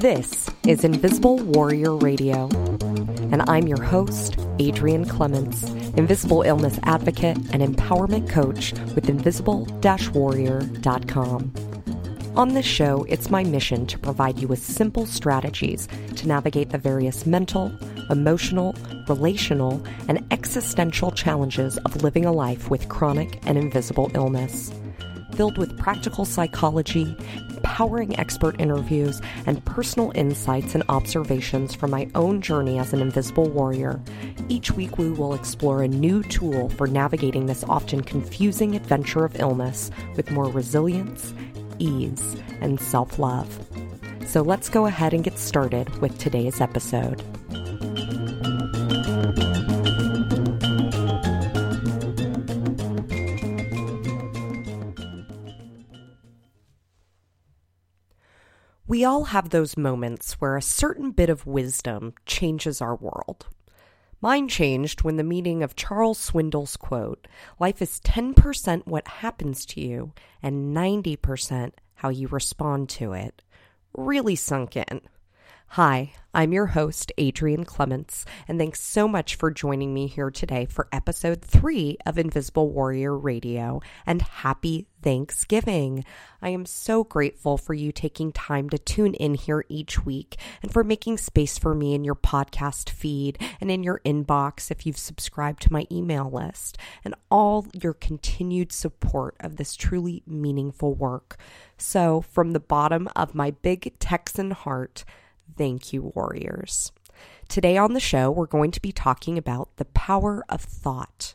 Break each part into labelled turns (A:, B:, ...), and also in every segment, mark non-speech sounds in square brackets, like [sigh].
A: This is Invisible Warrior Radio, and I'm your host, Adrienne Clements, Invisible Illness Advocate and Empowerment Coach with Invisible Warrior.com. On this show, it's my mission to provide you with simple strategies to navigate the various mental, emotional, relational, and existential challenges of living a life with chronic and invisible illness. Filled with practical psychology, empowering expert interviews, and personal insights and observations from my own journey as an invisible warrior. Each week, we will explore a new tool for navigating this often confusing adventure of illness with more resilience, ease, and self love. So let's go ahead and get started with today's episode. We all have those moments where a certain bit of wisdom changes our world. Mine changed when the meaning of Charles Swindoll's quote, Life is 10% what happens to you and 90% how you respond to it, really sunk in. Hi, I'm your host, Adrienne Clements, and thanks so much for joining me here today for episode three of Invisible Warrior Radio. And happy Thanksgiving! I am so grateful for you taking time to tune in here each week and for making space for me in your podcast feed and in your inbox if you've subscribed to my email list, and all your continued support of this truly meaningful work. So, from the bottom of my big Texan heart, Thank you, warriors. Today on the show, we're going to be talking about the power of thought.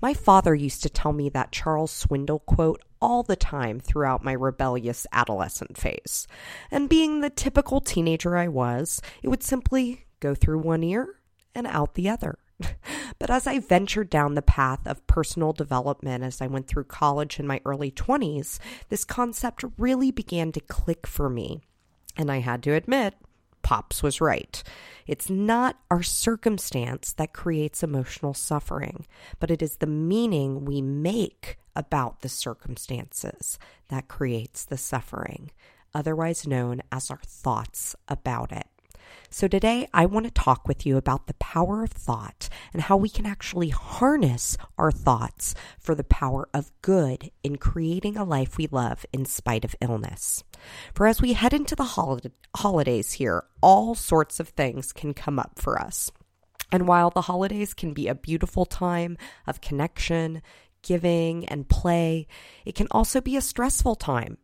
A: My father used to tell me that Charles Swindoll quote all the time throughout my rebellious adolescent phase. And being the typical teenager I was, it would simply go through one ear and out the other. [laughs] but as I ventured down the path of personal development as I went through college in my early 20s, this concept really began to click for me. And I had to admit, Pops was right. It's not our circumstance that creates emotional suffering, but it is the meaning we make about the circumstances that creates the suffering, otherwise known as our thoughts about it. So, today I want to talk with you about the power of thought and how we can actually harness our thoughts for the power of good in creating a life we love in spite of illness. For as we head into the hol- holidays here, all sorts of things can come up for us. And while the holidays can be a beautiful time of connection, giving, and play, it can also be a stressful time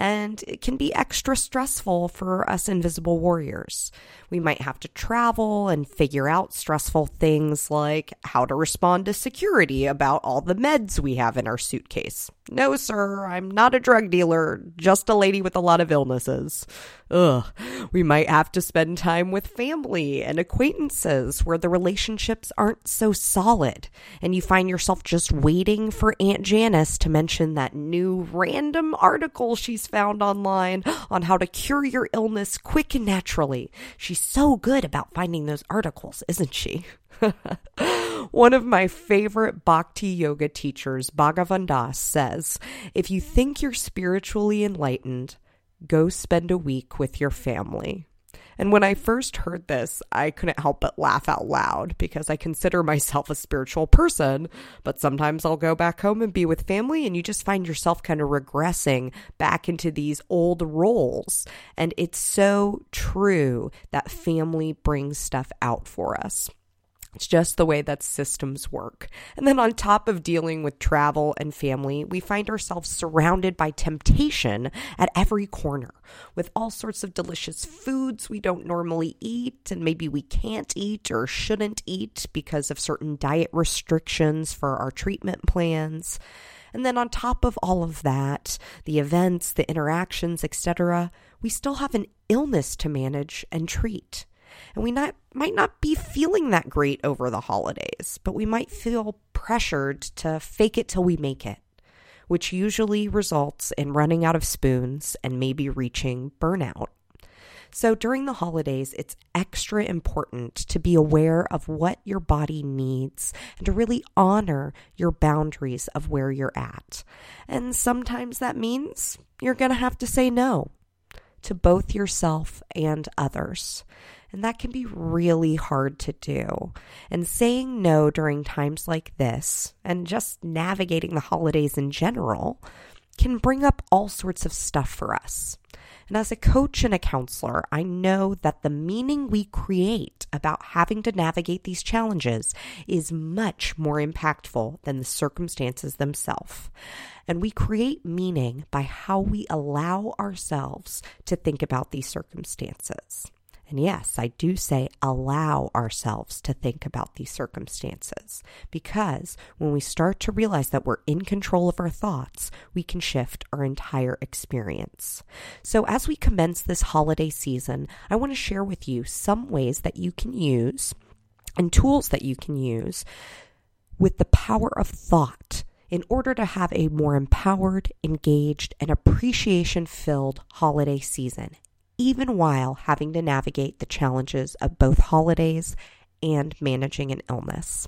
A: and it can be extra stressful for us invisible warriors. We might have to travel and figure out stressful things like how to respond to security about all the meds we have in our suitcase. No, sir, I'm not a drug dealer, just a lady with a lot of illnesses. Ugh. We might have to spend time with family and acquaintances where the relationships aren't so solid, and you find yourself just waiting for Aunt Janice to mention that new random article she's found online [gasps] on how to cure your illness quick and naturally. She's so good about finding those articles, isn't she? [laughs] One of my favorite bhakti yoga teachers, Bhagavan Das, says if you think you're spiritually enlightened, go spend a week with your family. And when I first heard this, I couldn't help but laugh out loud because I consider myself a spiritual person, but sometimes I'll go back home and be with family, and you just find yourself kind of regressing back into these old roles. And it's so true that family brings stuff out for us. It's just the way that systems work. And then, on top of dealing with travel and family, we find ourselves surrounded by temptation at every corner with all sorts of delicious foods we don't normally eat, and maybe we can't eat or shouldn't eat because of certain diet restrictions for our treatment plans. And then, on top of all of that, the events, the interactions, etc., we still have an illness to manage and treat. And we not, might not be feeling that great over the holidays, but we might feel pressured to fake it till we make it, which usually results in running out of spoons and maybe reaching burnout. So during the holidays, it's extra important to be aware of what your body needs and to really honor your boundaries of where you're at. And sometimes that means you're going to have to say no. to both yourself and others. And that can be really hard to do. And saying no during times like this, and just navigating the holidays in general, can bring up all sorts of stuff for us. And as a coach and a counselor, I know that the meaning we create about having to navigate these challenges is much more impactful than the circumstances themselves. And we create meaning by how we allow ourselves to think about these circumstances. And yes, I do say allow ourselves to think about these circumstances because when we start to realize that we're in control of our thoughts, we can shift our entire experience. So, as we commence this holiday season, I want to share with you some ways that you can use and tools that you can use with the power of thought in order to have a more empowered, engaged, and appreciation filled holiday season even while having to navigate the challenges of both holidays and managing an illness.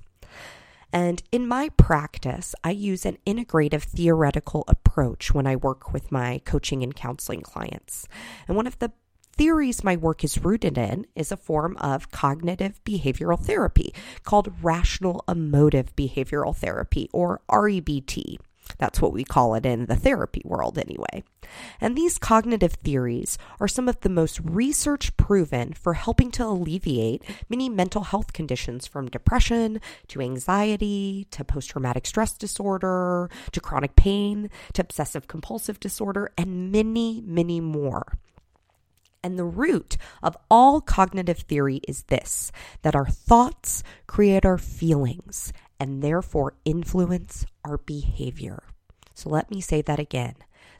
A: And in my practice, I use an integrative theoretical approach when I work with my coaching and counseling clients. And one of the theories my work is rooted in is a form of cognitive behavioral therapy called rational emotive behavioral therapy, or REBT. That's what we call it in the therapy world, anyway. And these cognitive theories are some of the most research proven for helping to alleviate many mental health conditions from depression to anxiety to post traumatic stress disorder to chronic pain to obsessive compulsive disorder and many, many more. And the root of all cognitive theory is this that our thoughts create our feelings, and therefore influence our behavior. So let me say that again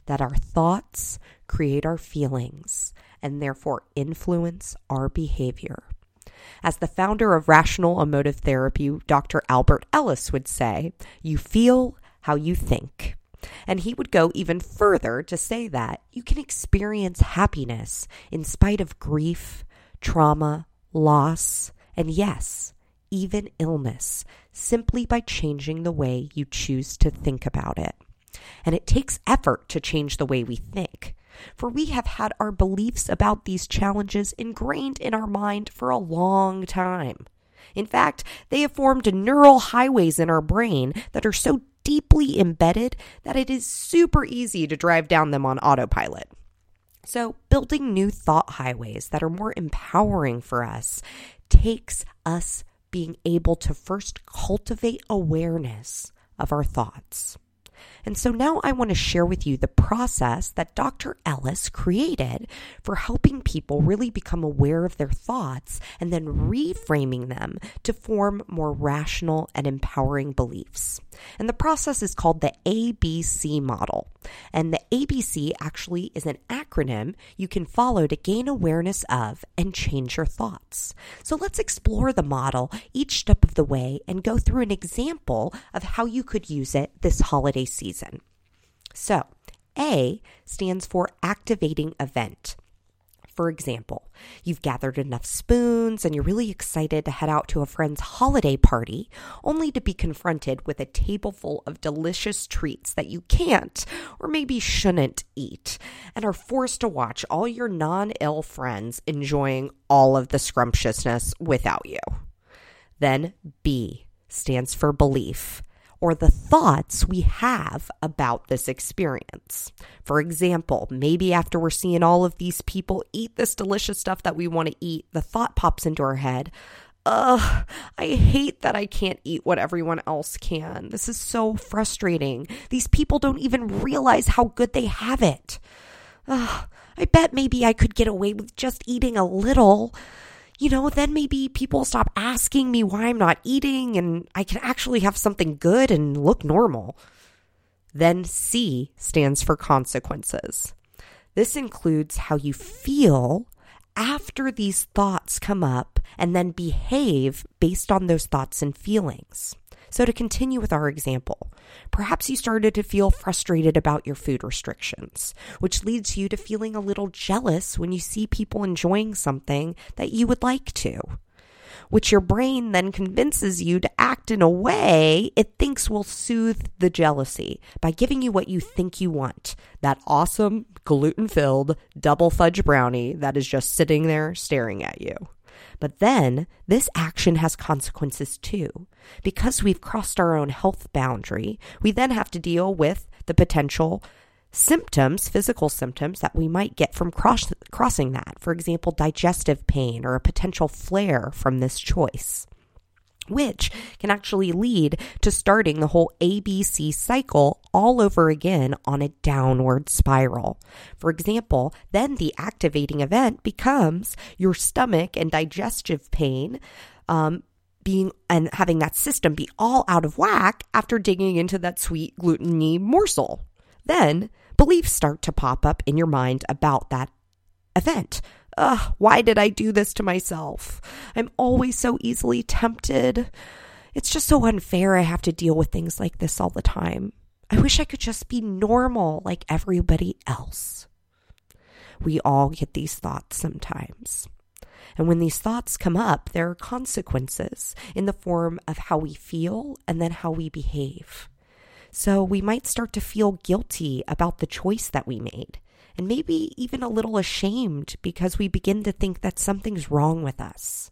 A: that our thoughts create our feelings and therefore influence our behavior. As the founder of rational emotive therapy, Dr. Albert Ellis would say, you feel how you think. And he would go even further to say that you can experience happiness in spite of grief, trauma, loss, and yes, even illness simply by changing the way you choose to think about it. And it takes effort to change the way we think. For we have had our beliefs about these challenges ingrained in our mind for a long time. In fact, they have formed neural highways in our brain that are so deeply embedded that it is super easy to drive down them on autopilot. So, building new thought highways that are more empowering for us takes us being able to first cultivate awareness of our thoughts. And so now I want to share with you the process that Dr. Ellis created for helping people really become aware of their thoughts and then reframing them to form more rational and empowering beliefs. And the process is called the ABC model. And the ABC actually is an acronym you can follow to gain awareness of and change your thoughts. So let's explore the model each step of the way and go through an example of how you could use it this holiday season. So, A stands for activating event. For example, you've gathered enough spoons and you're really excited to head out to a friend's holiday party, only to be confronted with a table full of delicious treats that you can't or maybe shouldn't eat, and are forced to watch all your non ill friends enjoying all of the scrumptiousness without you. Then B stands for belief or the thoughts we have about this experience. For example, maybe after we're seeing all of these people eat this delicious stuff that we want to eat, the thought pops into our head, Ugh, I hate that I can't eat what everyone else can. This is so frustrating. These people don't even realize how good they have it. Ugh, I bet maybe I could get away with just eating a little you know, then maybe people stop asking me why I'm not eating and I can actually have something good and look normal. Then C stands for consequences. This includes how you feel after these thoughts come up and then behave based on those thoughts and feelings. So, to continue with our example, perhaps you started to feel frustrated about your food restrictions, which leads you to feeling a little jealous when you see people enjoying something that you would like to. which your brain then convinces you to act in a way it thinks will soothe the jealousy by giving you what you think you want that awesome, gluten filled double fudge brownie that is just sitting there staring at you. But then this action has consequences too. Because we've crossed our own health boundary, we then have to deal with the potential symptoms, physical symptoms that we might get from cross- crossing that. For example, digestive pain or a potential flare from this choice, which can actually lead to starting the whole ABC cycle all over again on a downward spiral. For example, then the activating event becomes your stomach and digestive pain. Um, being and having that system be all out of whack after digging into that sweet gluteny morsel. Then beliefs start to pop up in your mind about that event. Ugh, why did I do this to myself? I'm always so easily tempted. It's just so unfair I have to deal with things like this all the time. I wish I could just be normal like everybody else. We all get these thoughts sometimes. And when these thoughts come up, there are consequences in the form of how we feel and then how we behave. So we might start to feel guilty about the choice that we made, and maybe even a little ashamed because we begin to think that something's wrong with us.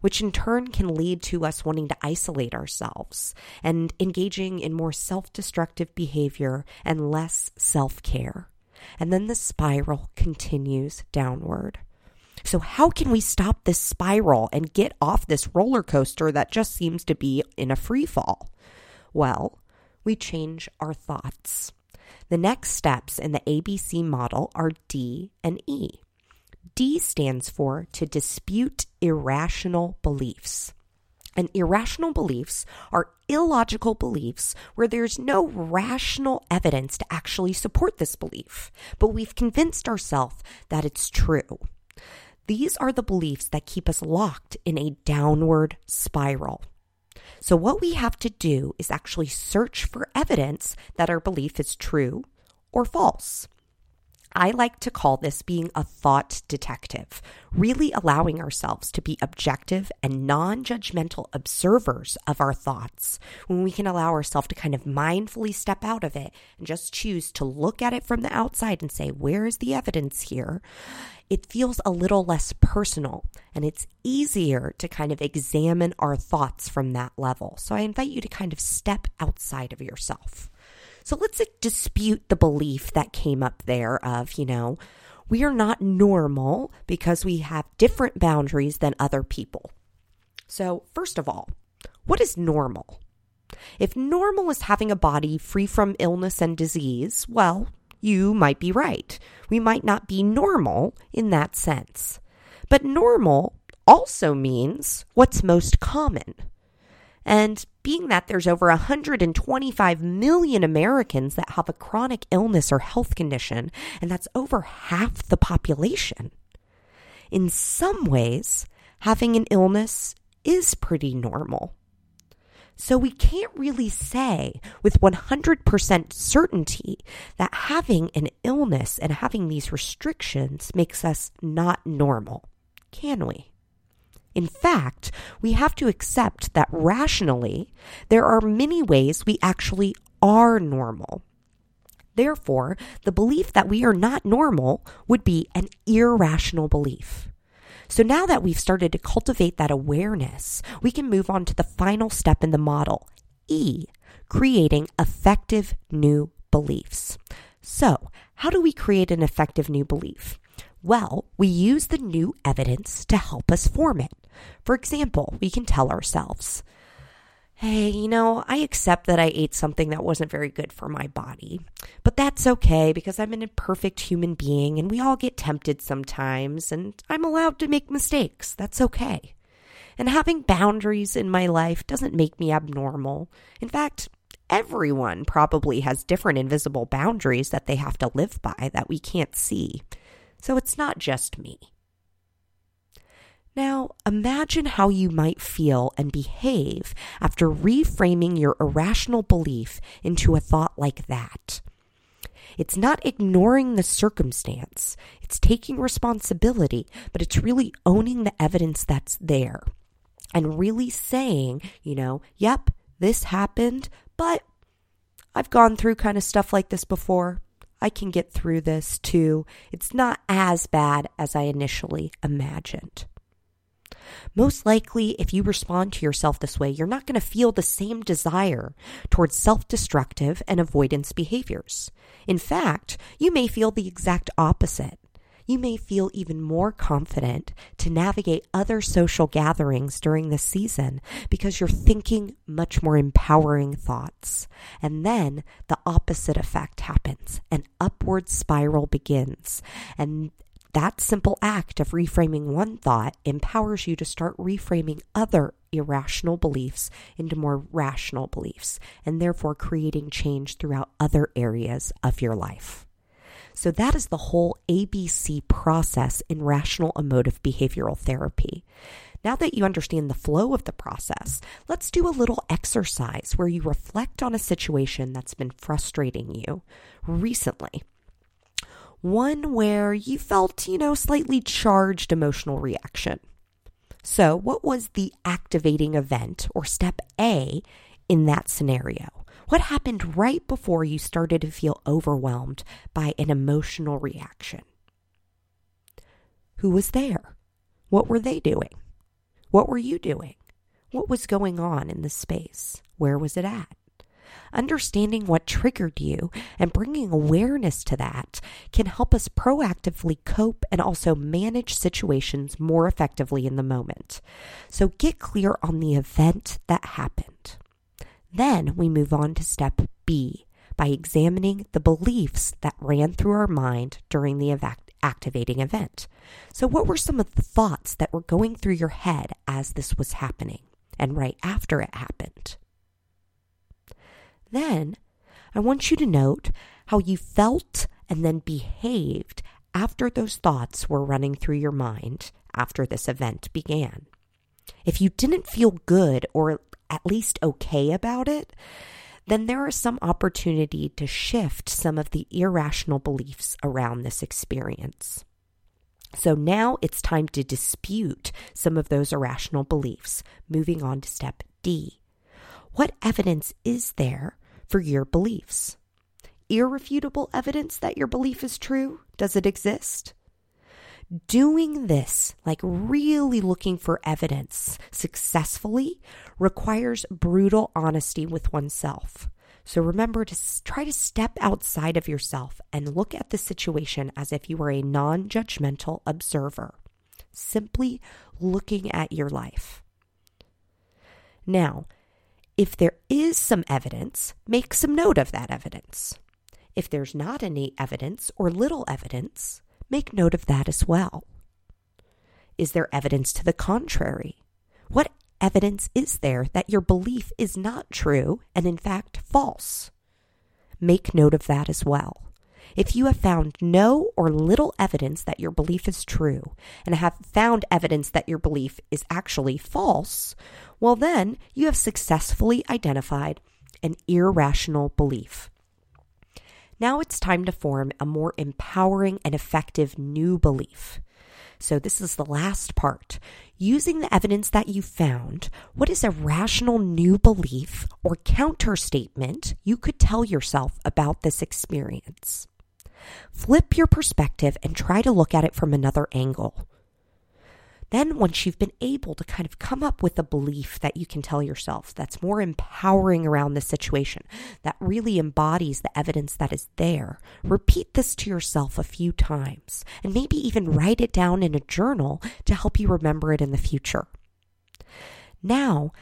A: Which in turn can lead to us wanting to isolate ourselves and engaging in more self destructive behavior and less self care. And then the spiral continues downward. So, how can we stop this spiral and get off this roller coaster that just seems to be in a free fall? Well, we change our thoughts. The next steps in the ABC model are D and E. D stands for to dispute irrational beliefs. And irrational beliefs are illogical beliefs where there's no rational evidence to actually support this belief, but we've convinced ourselves that it's true. These are the beliefs that keep us locked in a downward spiral. So, what we have to do is actually search for evidence that our belief is true or false. I like to call this being a thought detective, really allowing ourselves to be objective and non judgmental observers of our thoughts when we can allow ourselves to kind of mindfully step out of it and just choose to look at it from the outside and say, where is the evidence here? It feels a little less personal and it's easier to kind of examine our thoughts from that level. So I invite you to kind of step outside of yourself. So let's dispute the belief that came up there of, you know, we are not normal because we have different boundaries than other people. So, first of all, what is normal? If normal is having a body free from illness and disease, well, you might be right. We might not be normal in that sense. But normal also means what's most common. And being that there's over 125 million Americans that have a chronic illness or health condition, and that's over half the population, in some ways, having an illness is pretty normal. So we can't really say with 100% certainty that having an illness and having these restrictions makes us not normal, can we? In fact, we have to accept that rationally, there are many ways we actually are normal. Therefore, the belief that we are not normal would be an irrational belief. So now that we've started to cultivate that awareness, we can move on to the final step in the model E, creating effective new beliefs. So, how do we create an effective new belief? Well, we use the new evidence to help us form it. For example, we can tell ourselves, hey, you know, I accept that I ate something that wasn't very good for my body, but that's okay because I'm an imperfect human being and we all get tempted sometimes and I'm allowed to make mistakes. That's okay. And having boundaries in my life doesn't make me abnormal. In fact, everyone probably has different invisible boundaries that they have to live by that we can't see. So it's not just me. Now, imagine how you might feel and behave after reframing your irrational belief into a thought like that. It's not ignoring the circumstance, it's taking responsibility, but it's really owning the evidence that's there. and really saying, you know, yep, this happened, but I've gone through kind of stuff like this before. I can get through this too. It's not as bad as I initially imagined. Most likely, if you respond to yourself this way, you're not going to feel the same desire towards self destructive and avoidance behaviors. In fact, you may feel the exact opposite. You may feel even more confident to navigate other social gatherings during this season because you're thinking much more empowering thoughts. And then the opposite effect happens. An upward spiral begins. And that simple act of reframing one thought empowers you to start reframing other irrational beliefs into more rational beliefs, and therefore creating change throughout other areas of your life. So, that is the whole ABC process in rational emotive behavioral therapy. Now that you understand the flow of the process, let's do a little exercise where you reflect on a situation that's been frustrating you recently one where you felt, you know, slightly charged emotional reaction. So, what was the activating event or step A in that scenario? What happened right before you started to feel overwhelmed by an emotional reaction? Who was there? What were they doing? What were you doing? What was going on in the space? Where was it at? Understanding what triggered you and bringing awareness to that can help us proactively cope and also manage situations more effectively in the moment. So get clear on the event that happened. Then we move on to step B by examining the beliefs that ran through our mind during the activating event. So, what were some of the thoughts that were going through your head as this was happening and right after it happened? Then I want you to note how you felt and then behaved after those thoughts were running through your mind after this event began. If you didn't feel good or at least okay about it, then there is some opportunity to shift some of the irrational beliefs around this experience. So now it's time to dispute some of those irrational beliefs, moving on to step D. What evidence is there for your beliefs? Irrefutable evidence that your belief is true? Does it exist? Doing this, like really looking for evidence successfully, requires brutal honesty with oneself. So remember to try to step outside of yourself and look at the situation as if you were a non judgmental observer, simply looking at your life. Now, if there is some evidence, make some note of that evidence. If there's not any evidence or little evidence, make note of that as well. Is there evidence to the contrary? What evidence is there that your belief is not true and in fact false? Make note of that as well. If you have found no or little evidence that your belief is true and have found evidence that your belief is actually false, well, then you have successfully identified an irrational belief. Now it's time to form a more empowering and effective new belief. So, this is the last part. Using the evidence that you found, what is a rational new belief or counter statement you could tell yourself about this experience? Flip your perspective and try to look at it from another angle. Then, once you've been able to kind of come up with a belief that you can tell yourself that's more empowering around the situation, that really embodies the evidence that is there, repeat this to yourself a few times and maybe even write it down in a journal to help you remember it in the future. Now,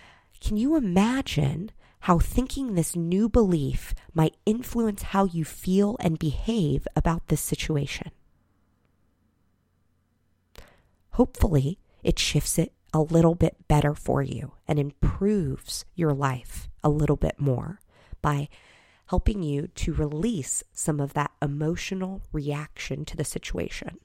A: can you imagine how thinking this new belief might influence how you feel and behave about this situation. Hopefully, it shifts it a little bit better for you and improves your life a little bit more by helping you to release some of that emotional reaction to the situation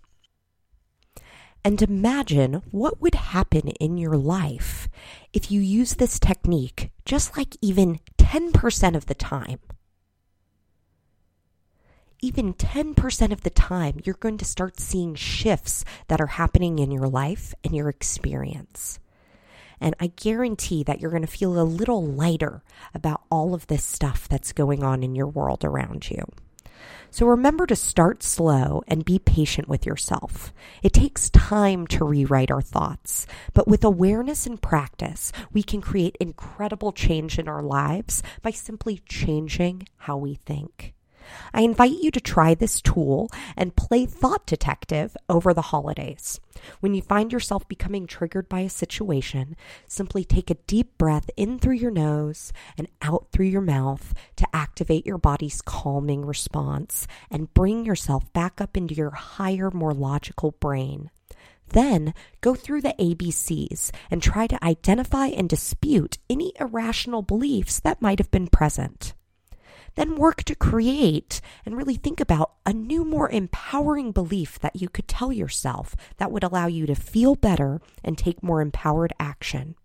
A: and imagine what would happen in your life if you use this technique just like even 10% of the time. Even 10% of the time, you're going to start seeing shifts that are happening in your life and your experience. And I guarantee that you're going to feel a little lighter about all of this stuff that's going on in your world around you. So remember to start slow and be patient with yourself. It takes time to rewrite our thoughts, but with awareness and practice, we can create incredible change in our lives by simply changing how we think. I invite you to try this tool and play thought detective over the holidays. When you find yourself becoming triggered by a situation, simply take a deep breath in through your nose and out through your mouth to activate your body's calming response and bring yourself back up into your higher, more logical brain. Then go through the ABCs and try to identify and dispute any irrational beliefs that might have been present then work to create and really think about a new, more empowering belief that you could tell yourself that would allow you to feel better and take more empowered action.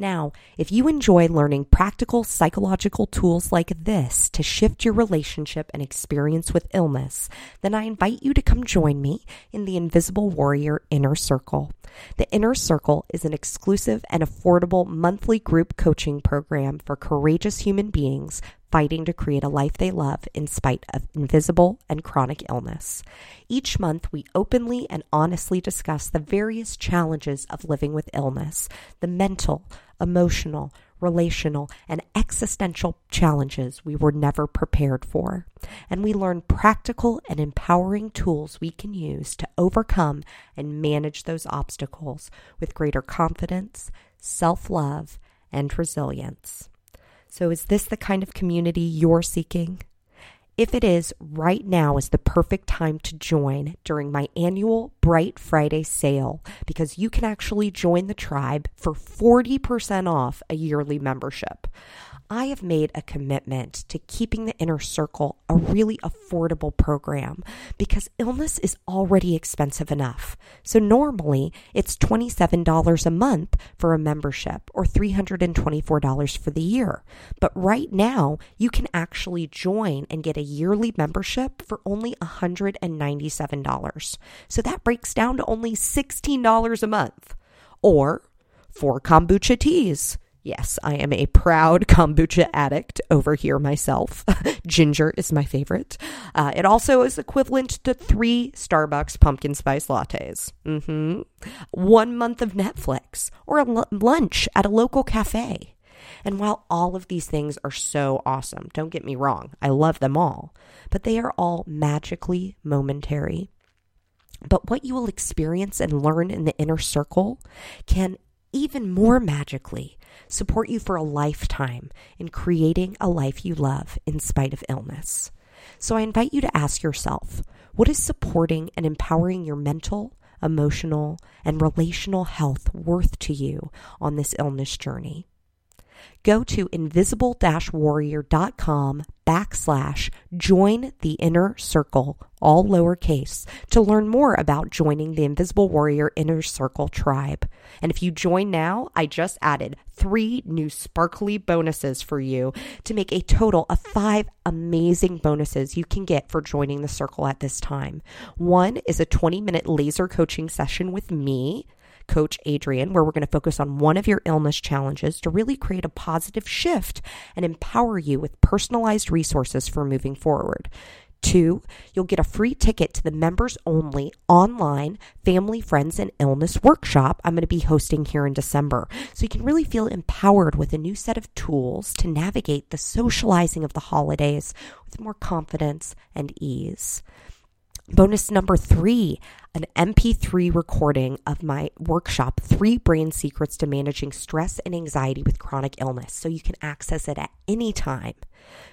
A: Now, if you enjoy learning practical psychological tools like this to shift your relationship and experience with illness, then I invite you to come join me in the Invisible Warrior Inner Circle. The Inner Circle is an exclusive and affordable monthly group coaching program for courageous human beings fighting to create a life they love in spite of invisible and chronic illness. Each month, we openly and honestly discuss the various challenges of living with illness, the mental, emotional, relational, and existential challenges we were never prepared for. And we learn practical and empowering tools we can use to overcome and manage those obstacles with greater confidence, self love, and resilience. So, is this the kind of community you're seeking? If it is, right now is the perfect time to join during my annual Bright Friday sale because you can actually join the tribe for 40% off a yearly membership. I have made a commitment to keeping the inner circle a really affordable program because illness is already expensive enough. So normally it's $27 a month for a membership or $324 for the year. But right now you can actually join and get a yearly membership for only $197. So that breaks down to only $16 a month or four kombucha teas Yes, I am a proud [laughs] kombucha addict over here myself. [laughs] Ginger is my favorite. Uh, it also is equivalent to three Starbucks pumpkin spice lattes. Mm-hmm. One month of Netflix or a l- lunch at a local cafe. And while all of these things are so awesome, don't get me wrong, I love them all, but they are all magically momentary. But what you will experience and learn in the inner circle can even more magically support you for a lifetime in creating a life you love in spite of illness. So I invite you to ask yourself what is supporting and empowering your mental, emotional, and relational health worth to you on this illness journey? Go to invisible-warrior.com backslash join the inner circle, all lowercase, to learn more about joining the Invisible Warrior Inner Circle tribe. And if you join now, I just added three new sparkly bonuses for you to make a total of five amazing bonuses you can get for joining the circle at this time. One is a 20 minute laser coaching session with me coach Adrienne, where we're going to focus on one of your illness challenges to really create a positive shift and empower you with personalized resources for moving forward. Two, you'll get a free ticket to the members only online family, friends, and illness workshop I'm going to be hosting here in December. So you can really feel empowered with a new set of tools to navigate the socializing of the holidays with more confidence and ease. Bonus number three, an MP3 recording of my workshop, Three Brain Secrets to Managing Stress and Anxiety with Chronic Illness, so you can access it at any time.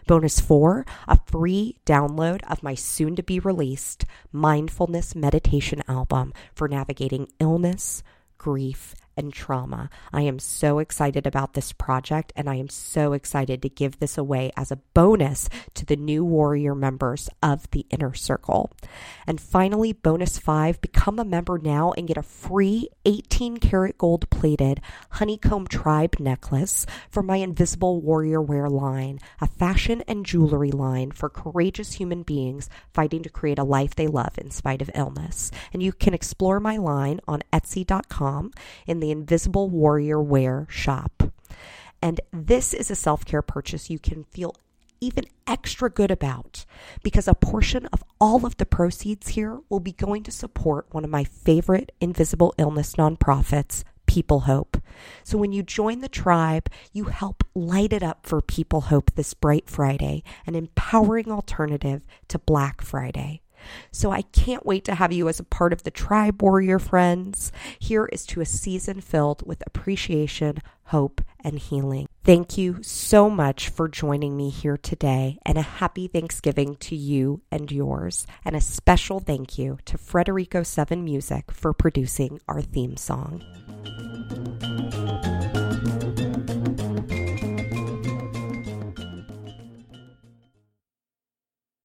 A: Bonus four, a free download of my soon to be released mindfulness meditation album for navigating illness, grief, and trauma. I am so excited about this project and I am so excited to give this away as a bonus to the new warrior members of the inner circle. And finally, bonus five become a member now and get a free 18 karat gold plated honeycomb tribe necklace from my invisible warrior wear line, a fashion and jewelry line for courageous human beings fighting to create a life they love in spite of illness. And you can explore my line on etsy.com in the the Invisible Warrior Wear shop. And this is a self care purchase you can feel even extra good about because a portion of all of the proceeds here will be going to support one of my favorite invisible illness nonprofits, People Hope. So when you join the tribe, you help light it up for People Hope this bright Friday, an empowering alternative to Black Friday. So I can't wait to have you as a part of the tribe warrior friends. Here is to a season filled with appreciation, hope, and healing. Thank you so much for joining me here today, and a happy Thanksgiving to you and yours. And a special thank you to Frederico 7 Music for producing our theme song.